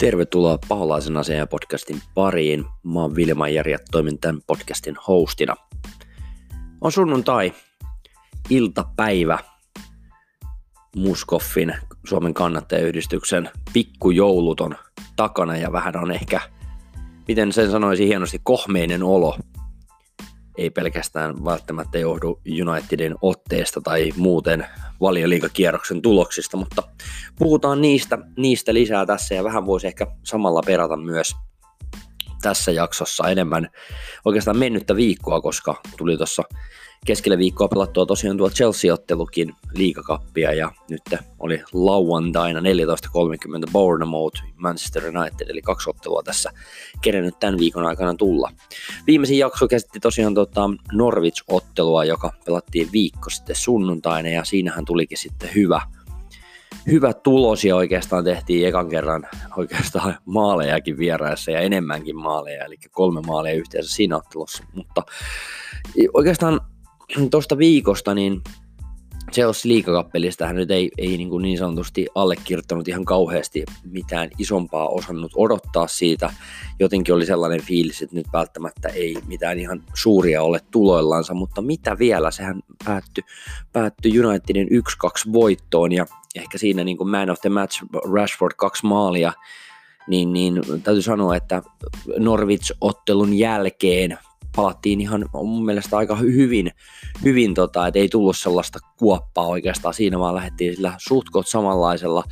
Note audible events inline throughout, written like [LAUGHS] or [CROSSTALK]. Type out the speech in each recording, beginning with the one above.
Tervetuloa Paholaisen asian podcastin pariin. Mä oon Vilma Jari ja toimin tämän podcastin hostina. On sunnuntai, iltapäivä, Muskoffin, Suomen kannattajayhdistyksen pikkujoulut on takana ja vähän on ehkä, miten sen sanoisi hienosti, kohmeinen olo – ei pelkästään välttämättä johdu Unitedin otteesta tai muuten valioliikakierroksen tuloksista, mutta puhutaan niistä, niistä lisää tässä ja vähän voisi ehkä samalla perata myös tässä jaksossa enemmän oikeastaan mennyttä viikkoa, koska tuli tuossa keskellä viikkoa pelattua tosiaan tuo Chelsea-ottelukin liikakappia ja nyt oli lauantaina 14.30 Bournemouth Manchester United, eli kaksi ottelua tässä kerennyt tämän viikon aikana tulla. Viimeisin jakso käsitti tosiaan tota Norwich-ottelua, joka pelattiin viikko sitten sunnuntaina ja siinähän tulikin sitten hyvä, hyvä tulos ja oikeastaan tehtiin ekan kerran oikeastaan [LAUGHS] maalejakin vieraissa ja enemmänkin maaleja, eli kolme maalia yhteensä siinä ottelussa, mutta oikeastaan tuosta viikosta, niin Chelsea liikakappelista nyt ei, ei niin, kuin niin sanotusti allekirjoittanut ihan kauheasti mitään isompaa osannut odottaa siitä. Jotenkin oli sellainen fiilis, että nyt välttämättä ei mitään ihan suuria ole tuloillansa, mutta mitä vielä, sehän päättyi, päättyi Unitedin 1-2 voittoon ja ehkä siinä niin kuin man of the match Rashford kaksi maalia, niin, niin täytyy sanoa, että Norwich-ottelun jälkeen palattiin ihan mun mielestä aika hyvin, hyvin tota, että ei tullut sellaista kuoppaa oikeastaan siinä, vaan lähdettiin sillä suhtkot samanlaisella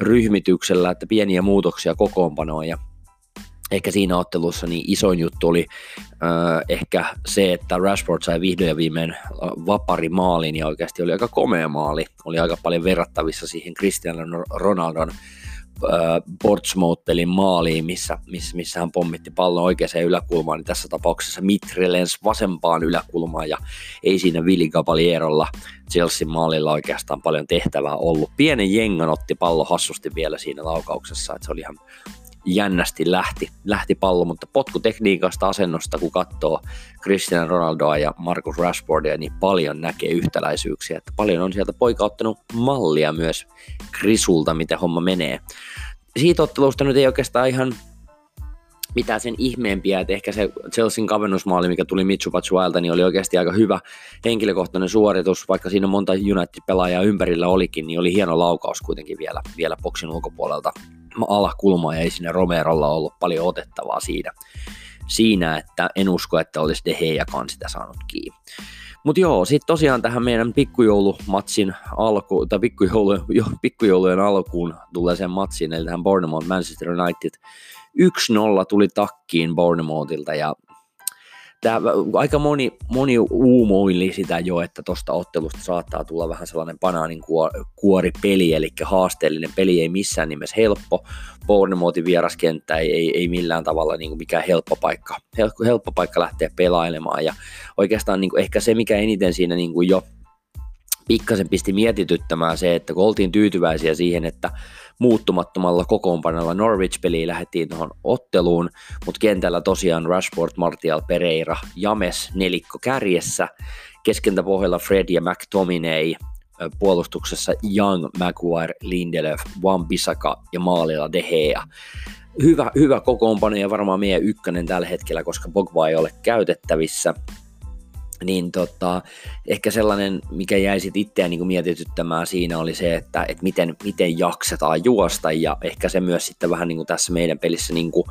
ryhmityksellä, että pieniä muutoksia kokoonpanoon ja ehkä siinä ottelussa niin isoin juttu oli äh, ehkä se, että Rashford sai vihdoin ja viimein vapari maalin ja oikeasti oli aika komea maali. Oli aika paljon verrattavissa siihen Cristiano Ronaldon Portsmouth-pelin maaliin, missä, missä, missä hän pommitti pallon oikeaan yläkulmaan, niin tässä tapauksessa Mitre lensi vasempaan yläkulmaan ja ei siinä Vili Gabalierolla Chelsea maalilla oikeastaan paljon tehtävää ollut. Pienen jengan otti pallo hassusti vielä siinä laukauksessa, että se oli ihan jännästi lähti, lähti pallo, mutta potkutekniikasta asennosta, kun katsoo Cristiano Ronaldoa ja Marcus Rashfordia, niin paljon näkee yhtäläisyyksiä, että paljon on sieltä poika ottanut mallia myös Krisulta, miten homma menee. Siitä ottelusta nyt ei oikeastaan ihan mitään sen ihmeempiä, että ehkä se Chelsean kavennusmaali, mikä tuli Mitsu Batshuailta, niin oli oikeasti aika hyvä henkilökohtainen suoritus, vaikka siinä monta United-pelaajaa ympärillä olikin, niin oli hieno laukaus kuitenkin vielä, vielä boksin ulkopuolelta alakulmaa ja ei sinne Romerolla ollut paljon otettavaa siinä, siinä että en usko, että olisi De Geakaan sitä saanut kiinni. Mutta joo, sitten tosiaan tähän meidän pikkujoulumatsin alku, tai pikkujoulu, jo, pikkujoulujen alkuun tulee sen matsiin, eli tähän Bournemouth Manchester United 1-0 tuli takkiin Bournemouthilta ja Tämä, aika moni, moni uumoili sitä jo, että tuosta ottelusta saattaa tulla vähän sellainen banaanin kuoripeli, eli haasteellinen peli ei missään nimessä helppo. Bournemouthin vieraskenttä ei, ei, ei millään tavalla niin kuin mikään helppo paikka, helppo, helppo paikka lähteä pelailemaan. Ja oikeastaan niin kuin ehkä se, mikä eniten siinä niin kuin jo pikkasen pisti mietityttämään se, että kun oltiin tyytyväisiä siihen, että muuttumattomalla kokoonpanolla Norwich-peliin lähdettiin tuohon otteluun, mutta kentällä tosiaan Rashford, Martial, Pereira, James nelikko kärjessä, keskentäpohjalla Fred ja McTominay, puolustuksessa Young, Maguire, Lindelöf, Wan Bissaka ja maalilla De Gea. Hyvä, hyvä kokoonpano ja varmaan meidän ykkönen tällä hetkellä, koska Pogba ei ole käytettävissä niin tota, ehkä sellainen, mikä jäi sitten itseään niin mietityttämään siinä oli se, että, että miten, miten jaksetaan juosta. Ja ehkä se myös sitten vähän niin kuin tässä meidän pelissä niin kuin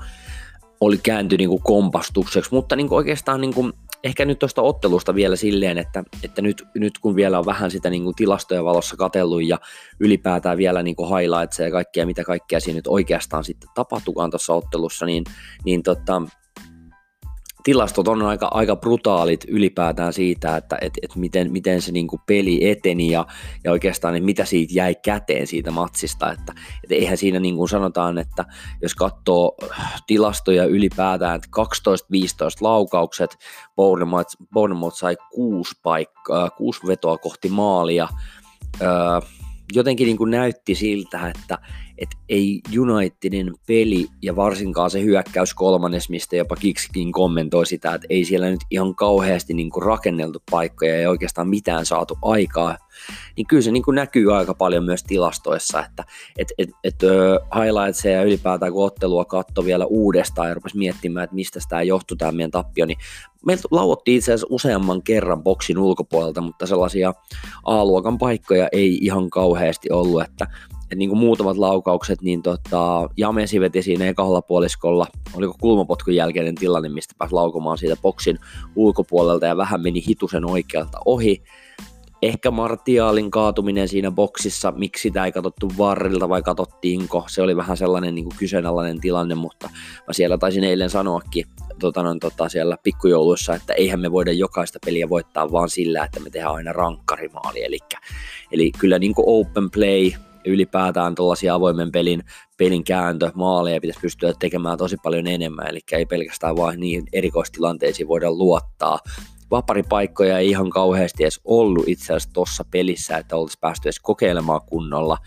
oli käänty niin kuin kompastukseksi, mutta niin kuin oikeastaan niin kuin, ehkä nyt tuosta ottelusta vielä silleen, että, että nyt, nyt kun vielä on vähän sitä niin kuin tilastoja valossa katellut ja ylipäätään vielä niin kuin highlights ja kaikkea, mitä kaikkea siinä nyt oikeastaan sitten tapahtukaan tuossa ottelussa, niin, niin tota, tilastot on aika, aika brutaalit ylipäätään siitä, että et, et miten, miten se niinku peli eteni ja, ja oikeastaan, että mitä siitä jäi käteen siitä matsista. Että, et eihän siinä niin kuin sanotaan, että jos katsoo tilastoja ylipäätään, että 12-15 laukaukset, Bournemouth, Bournemouth sai kuusi, paikkaa, kuusi vetoa kohti maalia, öö, jotenkin niin kuin näytti siltä, että että ei Unitedin peli ja varsinkaan se hyökkäys kolmannes, mistä jopa Kiksikin kommentoi sitä, että ei siellä nyt ihan kauheasti niin kuin rakenneltu paikkoja ja oikeastaan mitään saatu aikaa, niin kyllä se niin kuin näkyy aika paljon myös tilastoissa, että et, et, et, highlightsia ja ylipäätään kun ottelua katto vielä uudestaan ja rupesi miettimään, että mistä tämä johtuu tämä meidän tappio, niin meiltä lauottiin itse asiassa useamman kerran boksin ulkopuolelta, mutta sellaisia A-luokan paikkoja ei ihan kauheasti ollut, että että niin kuin muutamat laukaukset, niin tota, Jamesi veti siinä ekalla puoliskolla, oliko kulmapotkun jälkeinen tilanne, mistä pääsi laukomaan siitä boksin ulkopuolelta ja vähän meni hitusen oikealta ohi. Ehkä Martiaalin kaatuminen siinä boksissa, miksi sitä ei katsottu varrilta vai katsottiinko, se oli vähän sellainen niin kuin kyseenalainen tilanne, mutta mä siellä taisin eilen sanoakin tota, no, tota, siellä pikkujouluissa, että eihän me voida jokaista peliä voittaa vaan sillä, että me tehdään aina rankkarimaali, eli, eli kyllä niin kuin open play, ylipäätään tuollaisia avoimen pelin, pelin kääntö, maaleja pitäisi pystyä tekemään tosi paljon enemmän, eli ei pelkästään vain niin erikoistilanteisiin voida luottaa. Vaparipaikkoja ei ihan kauheasti edes ollut itse asiassa tuossa pelissä, että olisi päästy edes kokeilemaan kunnolla.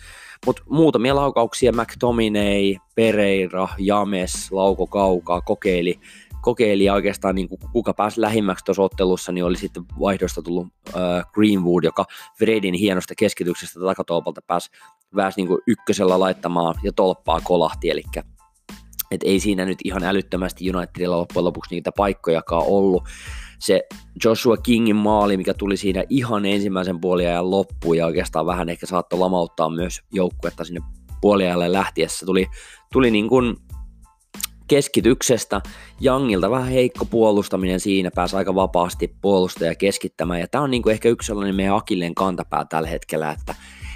Mutta muutamia laukauksia McTominay, Pereira, James, Lauko Kaukaa kokeili kokeili ja oikeastaan niin kuka pääsi lähimmäksi tuossa ottelussa, niin oli sitten vaihdosta tullut äh, Greenwood, joka Fredin hienosta keskityksestä takatolpalta pääsi, pääsi niin kuin ykkösellä laittamaan ja tolppaa kolahti, eli et ei siinä nyt ihan älyttömästi Unitedilla loppujen lopuksi niitä paikkojakaan ollut. Se Joshua Kingin maali, mikä tuli siinä ihan ensimmäisen puoliajan loppuun ja oikeastaan vähän ehkä saattoi lamauttaa myös joukkuetta sinne puoliajalle lähtiessä, tuli, tuli niin kuin keskityksestä. Jangilta vähän heikko puolustaminen siinä, pääsi aika vapaasti puolustaja keskittämään. Ja tämä on niinku ehkä yksi sellainen meidän akilleen kantapää tällä hetkellä, että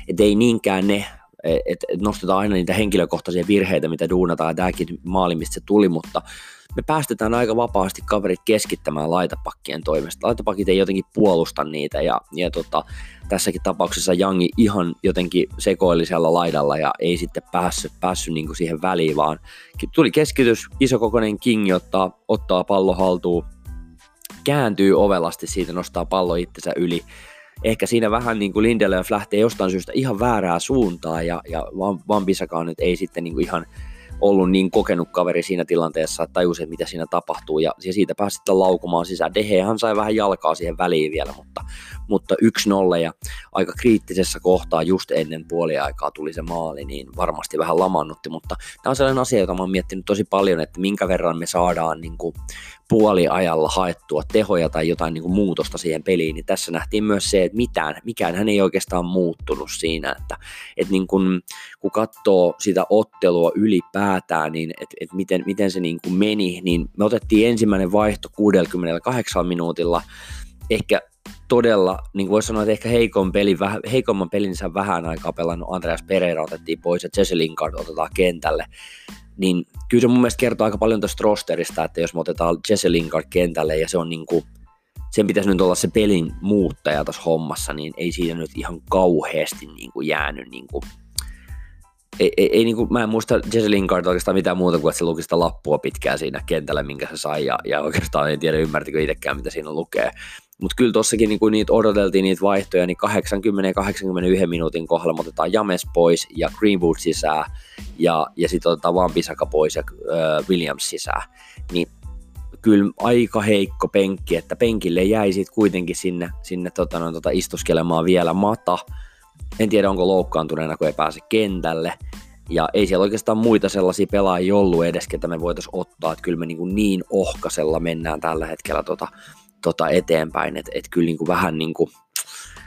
et ei niinkään ne, että et nostetaan aina niitä henkilökohtaisia virheitä, mitä duunataan, tämäkin maali, mistä se tuli, mutta me päästetään aika vapaasti kaverit keskittämään laitapakkien toimesta. Laitapakit ei jotenkin puolusta niitä, ja, ja tota, tässäkin tapauksessa Jangi ihan jotenkin sekoili siellä laidalla ja ei sitten päässyt, päässyt niin kuin siihen väliin, vaan tuli keskitys, isokokoinen King ottaa, ottaa pallo haltuun, kääntyy ovelasti siitä, nostaa pallo itsensä yli. Ehkä siinä vähän niin kuin Lindelöf lähtee jostain syystä ihan väärää suuntaa ja, ja Van Bisakaan nyt ei sitten niin kuin ihan ollut niin kokenut kaveri siinä tilanteessa, että tajusi, mitä siinä tapahtuu, ja, siitä pääsi sitten laukumaan sisään. Dehehan sai vähän jalkaa siihen väliin vielä, mutta, mutta 1-0 ja aika kriittisessä kohtaa just ennen puoliaikaa tuli se maali, niin varmasti vähän lamannutti, mutta tämä on sellainen asia, jota mä oon miettinyt tosi paljon, että minkä verran me saadaan niin kuin puoliajalla haettua tehoja tai jotain niin kuin muutosta siihen peliin, niin tässä nähtiin myös se, että mitään, mikään hän ei oikeastaan muuttunut siinä, että, että niin kuin, kun katsoo sitä ottelua ylipäätään, niin että, että miten, miten se niin kuin meni, niin me otettiin ensimmäinen vaihto 68 minuutilla, ehkä todella, niin voisi sanoa, että ehkä heikon pelin, heikomman pelinsä vähän aikaa pelannut Andreas Pereira otettiin pois ja Jesse Lingard otetaan kentälle niin kyllä se mun mielestä kertoo aika paljon tuosta rosterista, että jos me otetaan Jesse Lingard kentälle ja se on niin kuin, sen pitäisi nyt olla se pelin muuttaja tässä hommassa, niin ei siinä nyt ihan kauheasti niin kuin jäänyt niin kuin, ei, ei, ei niin kuin, mä en muista Jesse Lingard oikeastaan mitään muuta kuin, että se luki sitä lappua pitkään siinä kentällä, minkä se sai, ja, ja oikeastaan en tiedä ymmärtikö itsekään, mitä siinä lukee. Mutta kyllä tossakin niin niitä odoteltiin niitä vaihtoja, niin 80 ja 81 minuutin kohdalla otetaan James pois ja Greenwood sisään ja, ja sitten otetaan vaan Pisaka pois ja äh, Williams sisään. Niin kyllä aika heikko penkki, että penkille jäi sitten kuitenkin sinne, sinne tota, no, tota, istuskelemaan vielä Mata. En tiedä onko loukkaantuneena, kun ei pääse kentälle. Ja ei siellä oikeastaan muita sellaisia pelaajia ollut edes, ketä me voitaisiin ottaa, että kyllä me niin, niin ohkasella mennään tällä hetkellä tota, tota eteenpäin, että et kyllä niin kuin vähän niin kuin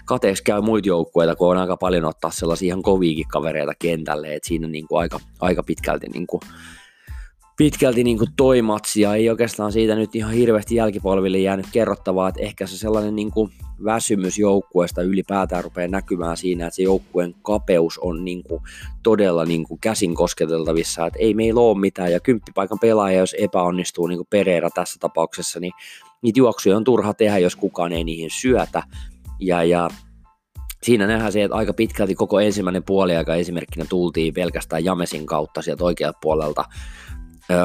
kateeksi käy muita joukkueita, kun on aika paljon ottaa sellaisia ihan koviikin kavereita kentälle, että siinä niin kuin aika, aika pitkälti niin kuin pitkälti niin kuin toi matsi. Ja ei oikeastaan siitä nyt ihan hirveästi jälkipolville jäänyt kerrottavaa, että ehkä se sellainen niin kuin väsymys joukkueesta ylipäätään rupeaa näkymään siinä, että se joukkueen kapeus on niin kuin todella niin kuin käsin kosketeltavissa, että ei meillä ole mitään. Ja kymppipaikan pelaaja, jos epäonnistuu niin kuin Pereira tässä tapauksessa, niin niitä juoksuja on turha tehdä, jos kukaan ei niihin syötä ja, ja siinä nähdään se, että aika pitkälti koko ensimmäinen puoliaika esimerkkinä tultiin pelkästään Jamesin kautta sieltä oikealta puolelta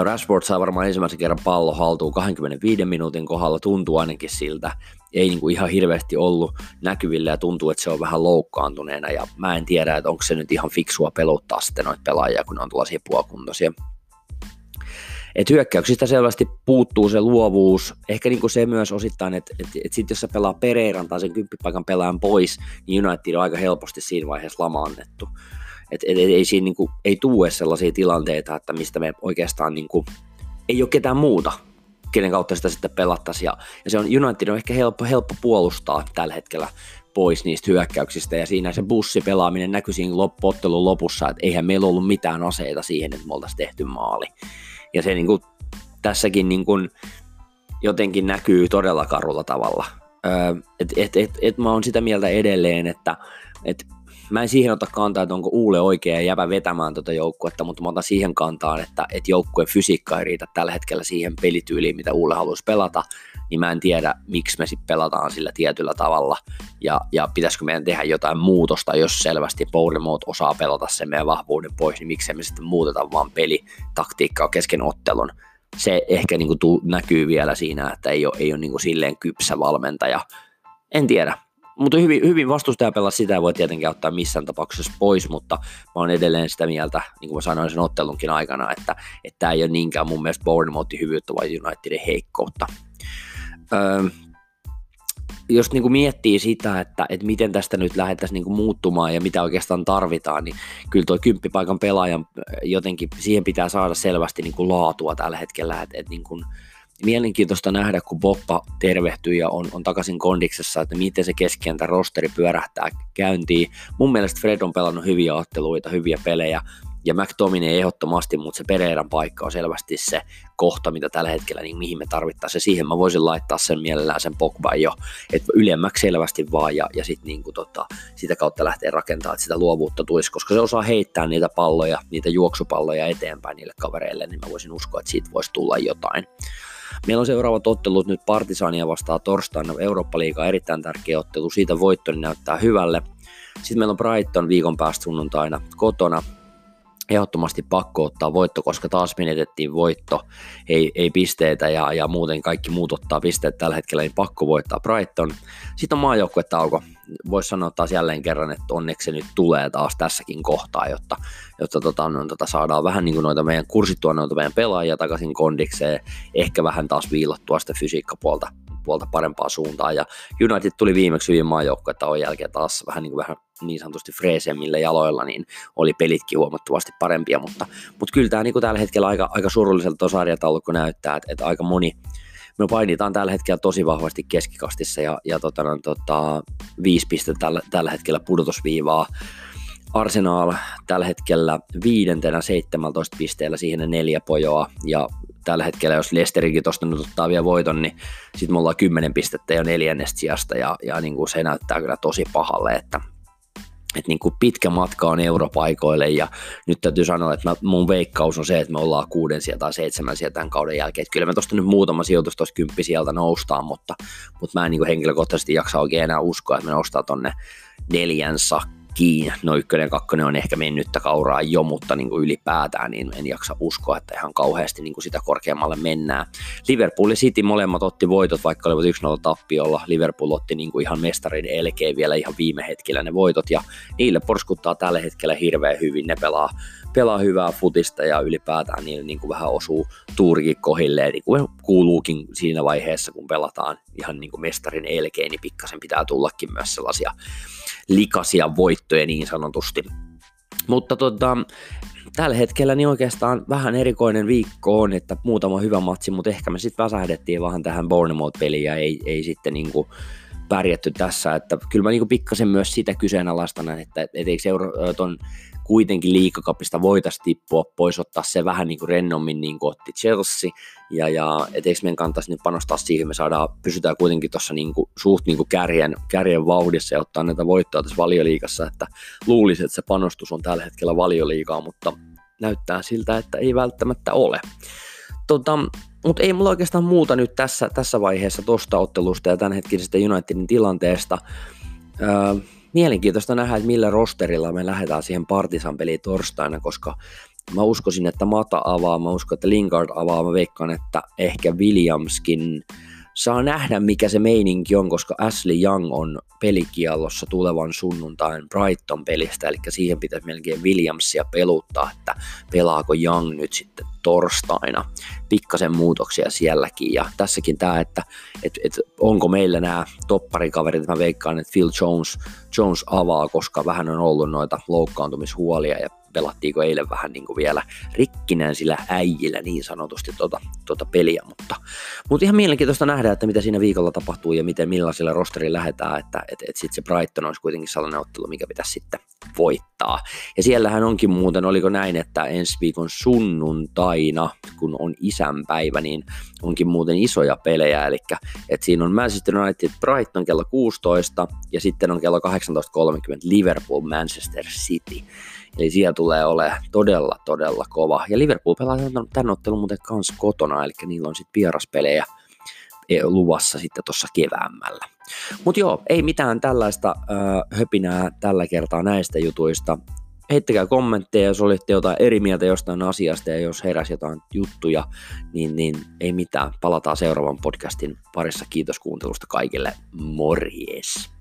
Rashford saa varmaan ensimmäisen kerran pallo haltuun 25 minuutin kohdalla, tuntuu ainakin siltä. ei niin kuin ihan hirveästi ollut näkyvillä ja tuntuu, että se on vähän loukkaantuneena ja mä en tiedä, että onko se nyt ihan fiksua peluttaa sitten noita pelaajia, kun ne on tuollaisia puolikuntoisia. Et hyökkäyksistä selvästi puuttuu se luovuus, ehkä niinku se myös osittain, että et, et sit jos sä pelaa Pereiran tai sen kymppipaikan pelaajan pois, niin United on aika helposti siinä vaiheessa lamaannettu. Et, et, et, ei siinä niinku, ei tule sellaisia tilanteita, että mistä me oikeastaan niinku, ei ole ketään muuta, kenen kautta sitä sitten pelattaisiin. Ja, ja se on United on ehkä helppo, helppo puolustaa tällä hetkellä pois niistä hyökkäyksistä ja siinä se bussipelaaminen näkyi siinä loppuottelun lopussa, että eihän meillä ollut mitään aseita siihen, että me oltaisiin tehty maali. Ja se niin kuin, tässäkin niin kuin, jotenkin näkyy todella karulla tavalla. Öö, et, et, et, et mä oon sitä mieltä edelleen, että et mä en siihen ota kantaa, että onko Uule oikea jäbä vetämään tuota joukkuetta, mutta mä otan siihen kantaan, että, että joukkueen fysiikka ei riitä tällä hetkellä siihen pelityyliin, mitä Uule haluaisi pelata, niin mä en tiedä, miksi me sitten pelataan sillä tietyllä tavalla, ja, ja pitäisikö meidän tehdä jotain muutosta, jos selvästi Bournemouth osaa pelata sen meidän vahvuuden pois, niin miksei me sitten muuteta vaan pelitaktiikkaa kesken ottelun. Se ehkä niin kuin tuu, näkyy vielä siinä, että ei ole, ei ole niin kuin silleen kypsä valmentaja. En tiedä, mutta hyvin, hyvin vastustaja pelaa sitä ei voi tietenkin ottaa missään tapauksessa pois, mutta mä oon edelleen sitä mieltä, niin kuin mä sanoin sen ottelunkin aikana, että tämä ei ole niinkään mun mielestä Bournemouthin hyvyyttä, vai Unitedin heikkoutta. Öö, jos niin kuin miettii sitä, että, että miten tästä nyt lähdettäisiin niin kuin muuttumaan ja mitä oikeastaan tarvitaan, niin kyllä tuo kymppipaikan pelaajan jotenkin, siihen pitää saada selvästi niin kuin laatua tällä hetkellä, että, että niin kuin, mielenkiintoista nähdä, kun Boppa tervehtyy ja on, on takaisin kondiksessa, että miten se keskientä rosteri pyörähtää käyntiin. Mun mielestä Fred on pelannut hyviä otteluita, hyviä pelejä, ja McTominay ehdottomasti, mutta se Pereiran paikka on selvästi se kohta, mitä tällä hetkellä, niin mihin me tarvittaisiin. siihen mä voisin laittaa sen mielellään sen Pogba jo, että ylemmäksi selvästi vaan, ja, ja sitten niin tota, sitä kautta lähtee rakentamaan, että sitä luovuutta tulisi, koska se osaa heittää niitä palloja, niitä juoksupalloja eteenpäin niille kavereille, niin mä voisin uskoa, että siitä voisi tulla jotain. Meillä on seuraavat ottelut nyt Partisania vastaan torstaina, Eurooppa-liiga erittäin tärkeä ottelu, siitä voitto niin näyttää hyvälle. Sitten meillä on Brighton viikon päästä sunnuntaina kotona, ehdottomasti pakko ottaa voitto, koska taas menetettiin voitto, ei, ei pisteitä ja, ja muuten kaikki muut ottaa pisteet tällä hetkellä, niin pakko voittaa Brighton. Sitten on maajoukkuetauko, voisi sanoa taas jälleen kerran, että onneksi se nyt tulee taas tässäkin kohtaa, jotta, jotta tota, no, tota saadaan vähän niin kuin noita meidän kursittua noita meidän pelaajia takaisin kondikseen, ehkä vähän taas viilottua sitä fysiikkapuolta puolta parempaa suuntaan. Ja United tuli viimeksi hyvin maajoukkuetauon jälkeen taas vähän niin, kuin vähän niin sanotusti freesemmillä jaloilla, niin oli pelitkin huomattavasti parempia, mutta, mutta kyllä tämä niin kuin tällä hetkellä aika, aika surulliselta sarjataulukko näyttää, että, että aika moni, me painitaan tällä hetkellä tosi vahvasti keskikastissa ja, ja tota, no, tota, viisi pistettä tällä, tällä hetkellä pudotusviivaa. Arsenal tällä hetkellä viidentenä 17 pisteellä, siihen neljä pojoa ja tällä hetkellä, jos Lesterikin tuosta nyt ottaa vielä voiton, niin sitten me ollaan 10 pistettä jo neljännestä sijasta ja, ja niin kuin se näyttää kyllä tosi pahalle, että että niin kuin pitkä matka on europaikoille ja nyt täytyy sanoa, että mä, mun veikkaus on se, että me ollaan kuuden sieltä tai seitsemän sieltä tämän kauden jälkeen. Että kyllä me tuosta nyt muutama sijoitus tuossa kymppi sieltä noustaan, mutta, mutta mä en niin kuin henkilökohtaisesti jaksa oikein enää uskoa, että me noustaan tonne neljän sakkaan kiinni. No ykkönen ja kakkonen on ehkä mennyttä kauraa jo, mutta niin kuin ylipäätään niin en jaksa uskoa, että ihan kauheasti niin kuin sitä korkeammalle mennään. Liverpool ja City molemmat otti voitot, vaikka olivat 1-0 tappiolla. Liverpool otti niin kuin ihan mestarin elkeen vielä ihan viime hetkellä ne voitot ja niille porskuttaa tällä hetkellä hirveän hyvin. Ne pelaa, pelaa hyvää futista ja ylipäätään niille niin kuin vähän osuu tuurikin kohilleen, niin kuin kuuluukin siinä vaiheessa, kun pelataan ihan niin kuin mestarin elkeen, niin pikkasen pitää tullakin myös sellaisia likaisia voittoja niin sanotusti. Mutta tota, tällä hetkellä niin oikeastaan vähän erikoinen viikko on, että muutama hyvä matsi, mutta ehkä me sitten väsähdettiin vähän tähän Bournemouth-peliin ja ei, ei sitten niinku pärjätty tässä, että kyllä mä niinku pikkasen myös sitä kyseenalaistan, että, että eikö euro, ton kuitenkin liikakapista voitaisiin tippua pois, ottaa se vähän niin kuin rennommin niin kuin otti Chelsea, ja, ja et eikö meidän kannattaisi nyt panostaa siihen, me saadaan, pysytään kuitenkin tuossa niin kuin, suht niin kuin kärjen, kärjen vauhdissa ja ottaa näitä voittoja tässä valioliikassa, että luulisi, että se panostus on tällä hetkellä valioliikaa, mutta näyttää siltä, että ei välttämättä ole. Tota, mutta ei mulla oikeastaan muuta nyt tässä, tässä vaiheessa tuosta ottelusta ja tämänhetkisestä Unitedin tilanteesta. Öö, mielenkiintoista nähdä, että millä rosterilla me lähdetään siihen Partisan peliin torstaina, koska mä uskoisin, että Mata avaa, mä uskon, että Lingard avaa, mä veikkaan, että ehkä Williamskin saa nähdä, mikä se meininki on, koska Ashley Young on pelikiallossa tulevan sunnuntain Brighton-pelistä, eli siihen pitäisi melkein Williamsia peluttaa, että pelaako Young nyt sitten torstaina. Pikkasen muutoksia sielläkin, ja tässäkin tämä, että et, et, onko meillä nämä topparikaverit, mä veikkaan, että Phil Jones, Jones avaa, koska vähän on ollut noita loukkaantumishuolia, ja pelattiinko eilen vähän niin kuin vielä rikkinen sillä äijillä niin sanotusti tuota, tuota peliä, mutta, mutta ihan mielenkiintoista nähdä, että mitä siinä viikolla tapahtuu ja miten millaisilla rosterilla lähdetään, että et, et sitten se Brighton olisi kuitenkin sellainen ottelu, mikä pitäisi sitten voittaa. Ja siellähän onkin muuten, oliko näin, että ensi viikon sunnuntaina, kun on isänpäivä, niin onkin muuten isoja pelejä, eli että siinä on Manchester United Brighton kello 16 ja sitten on kello 18.30 Liverpool Manchester City. Eli siellä tulee olemaan todella, todella kova. Ja Liverpool pelaa tämän ottelun muuten kans kotona, eli niillä on sitten vieraspelejä e, luvassa sitten tuossa keväämällä. Mutta joo, ei mitään tällaista äh, höpinää tällä kertaa näistä jutuista. Heittäkää kommentteja, jos olitte jotain eri mieltä jostain asiasta ja jos heräsi jotain juttuja, niin, niin ei mitään. Palataan seuraavan podcastin parissa. Kiitos kuuntelusta kaikille. Morjes!